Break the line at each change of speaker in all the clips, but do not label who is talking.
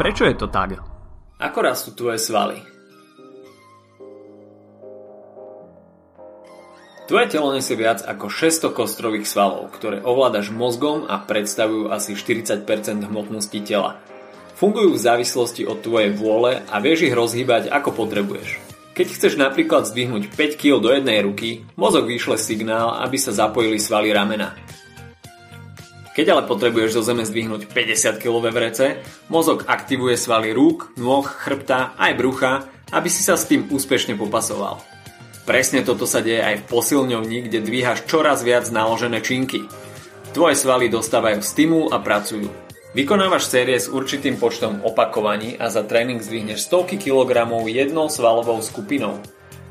Prečo je to tak?
Ako rastú tvoje svaly? Tvoje telo nesie viac ako 600 kostrových svalov, ktoré ovládaš mozgom a predstavujú asi 40% hmotnosti tela. Fungujú v závislosti od tvojej vôle a vieš ich rozhýbať ako potrebuješ. Keď chceš napríklad zdvihnúť 5 kg do jednej ruky, mozog vyšle signál, aby sa zapojili svaly ramena. Keď ale potrebuješ zo zeme zdvihnúť 50 kg vrece, mozog aktivuje svaly rúk, nôh, chrbta aj brucha, aby si sa s tým úspešne popasoval. Presne toto sa deje aj v posilňovni, kde dvíhaš čoraz viac naložené činky. Tvoje svaly dostávajú stimul a pracujú. Vykonávaš série s určitým počtom opakovaní a za tréning zdvihneš stovky kilogramov jednou svalovou skupinou.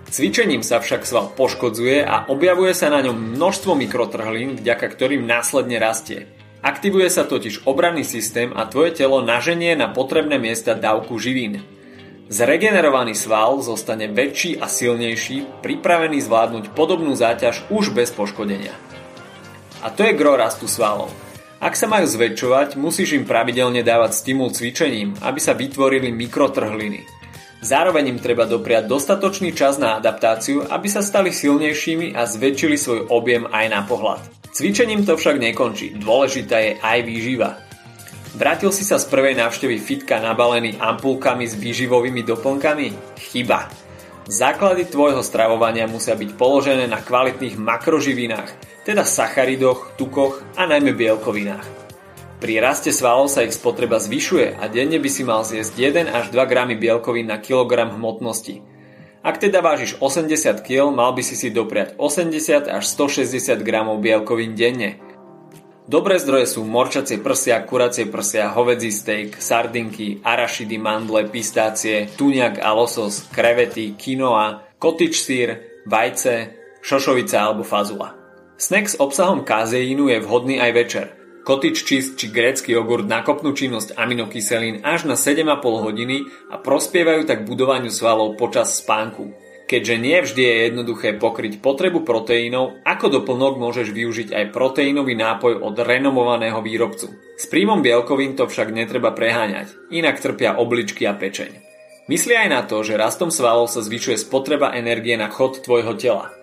Cvičením sa však sval poškodzuje a objavuje sa na ňom množstvo mikrotrhlín, vďaka ktorým následne rastie. Aktivuje sa totiž obranný systém a tvoje telo naženie na potrebné miesta dávku živín. Zregenerovaný sval zostane väčší a silnejší, pripravený zvládnuť podobnú záťaž už bez poškodenia. A to je gro rastu svalov. Ak sa majú zväčšovať, musíš im pravidelne dávať stimul cvičením, aby sa vytvorili mikrotrhliny. Zároveň im treba dopriať dostatočný čas na adaptáciu, aby sa stali silnejšími a zväčšili svoj objem aj na pohľad. Cvičením to však nekončí, dôležitá je aj výživa. Vrátil si sa z prvej návštevy fitka nabalený ampulkami s výživovými doplnkami? Chyba. Základy tvojho stravovania musia byť položené na kvalitných makroživinách, teda sacharidoch, tukoch a najmä bielkovinách. Pri raste svalov sa ich spotreba zvyšuje a denne by si mal zjesť 1 až 2 gramy bielkovín na kilogram hmotnosti. Ak teda vážiš 80 kg, mal by si si dopriať 80 až 160 gramov bielkovín denne – Dobré zdroje sú morčacie prsia, kuracie prsia, hovedzí steak, sardinky, arašidy, mandle, pistácie, tuňak a losos, krevety, quinoa, kotič sír, vajce, šošovica alebo fazula. Snack s obsahom kazeínu je vhodný aj večer. Kotič cheese či grécky jogurt nakopnú činnosť aminokyselín až na 7,5 hodiny a prospievajú tak budovaniu svalov počas spánku. Keďže nie vždy je jednoduché pokryť potrebu proteínov, ako doplnok môžeš využiť aj proteínový nápoj od renomovaného výrobcu. S príjmom bielkovín to však netreba preháňať, inak trpia obličky a pečeň. Myslí aj na to, že rastom svalov sa zvyšuje spotreba energie na chod tvojho tela.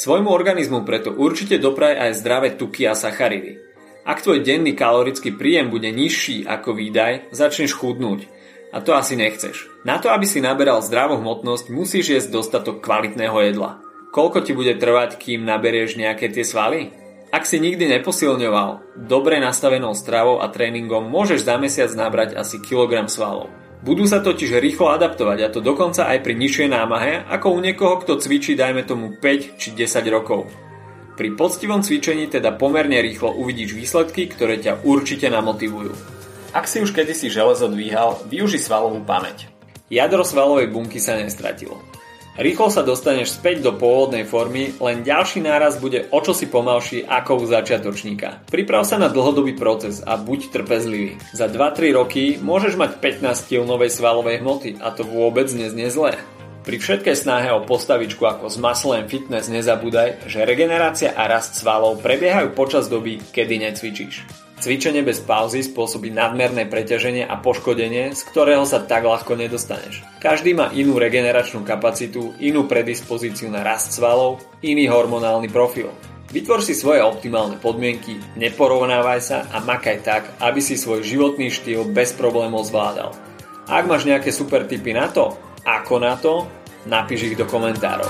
Svojmu organizmu preto určite dopraj aj zdravé tuky a sacharidy. Ak tvoj denný kalorický príjem bude nižší ako výdaj, začneš chudnúť a to asi nechceš. Na to, aby si naberal zdravú hmotnosť, musíš jesť dostatok kvalitného jedla. Koľko ti bude trvať, kým naberieš nejaké tie svaly? Ak si nikdy neposilňoval, dobre nastavenou stravou a tréningom môžeš za mesiac nabrať asi kilogram svalov. Budú sa totiž rýchlo adaptovať a to dokonca aj pri nižšej námahe, ako u niekoho, kto cvičí dajme tomu 5 či 10 rokov. Pri poctivom cvičení teda pomerne rýchlo uvidíš výsledky, ktoré ťa určite namotivujú. Ak si už kedysi železo dvíhal, využi svalovú pamäť. Jadro svalovej bunky sa nestratilo. Rýchlo sa dostaneš späť do pôvodnej formy, len ďalší náraz bude o čosi pomalší ako u začiatočníka. Priprav sa na dlhodobý proces a buď trpezlivý. Za 2-3 roky môžeš mať 15 kg novej svalovej hmoty a to vôbec neznie zlé. Pri všetkej snahe o postavičku ako s Muscle Fitness nezabúdaj, že regenerácia a rast svalov prebiehajú počas doby, kedy necvičíš. Cvičenie bez pauzy spôsobí nadmerné preťaženie a poškodenie, z ktorého sa tak ľahko nedostaneš. Každý má inú regeneračnú kapacitu, inú predispozíciu na rast svalov, iný hormonálny profil. Vytvor si svoje optimálne podmienky, neporovnávaj sa a makaj tak, aby si svoj životný štýl bez problémov zvládal. Ak máš nejaké super tipy na to, ako na to, napíš ich do komentárov.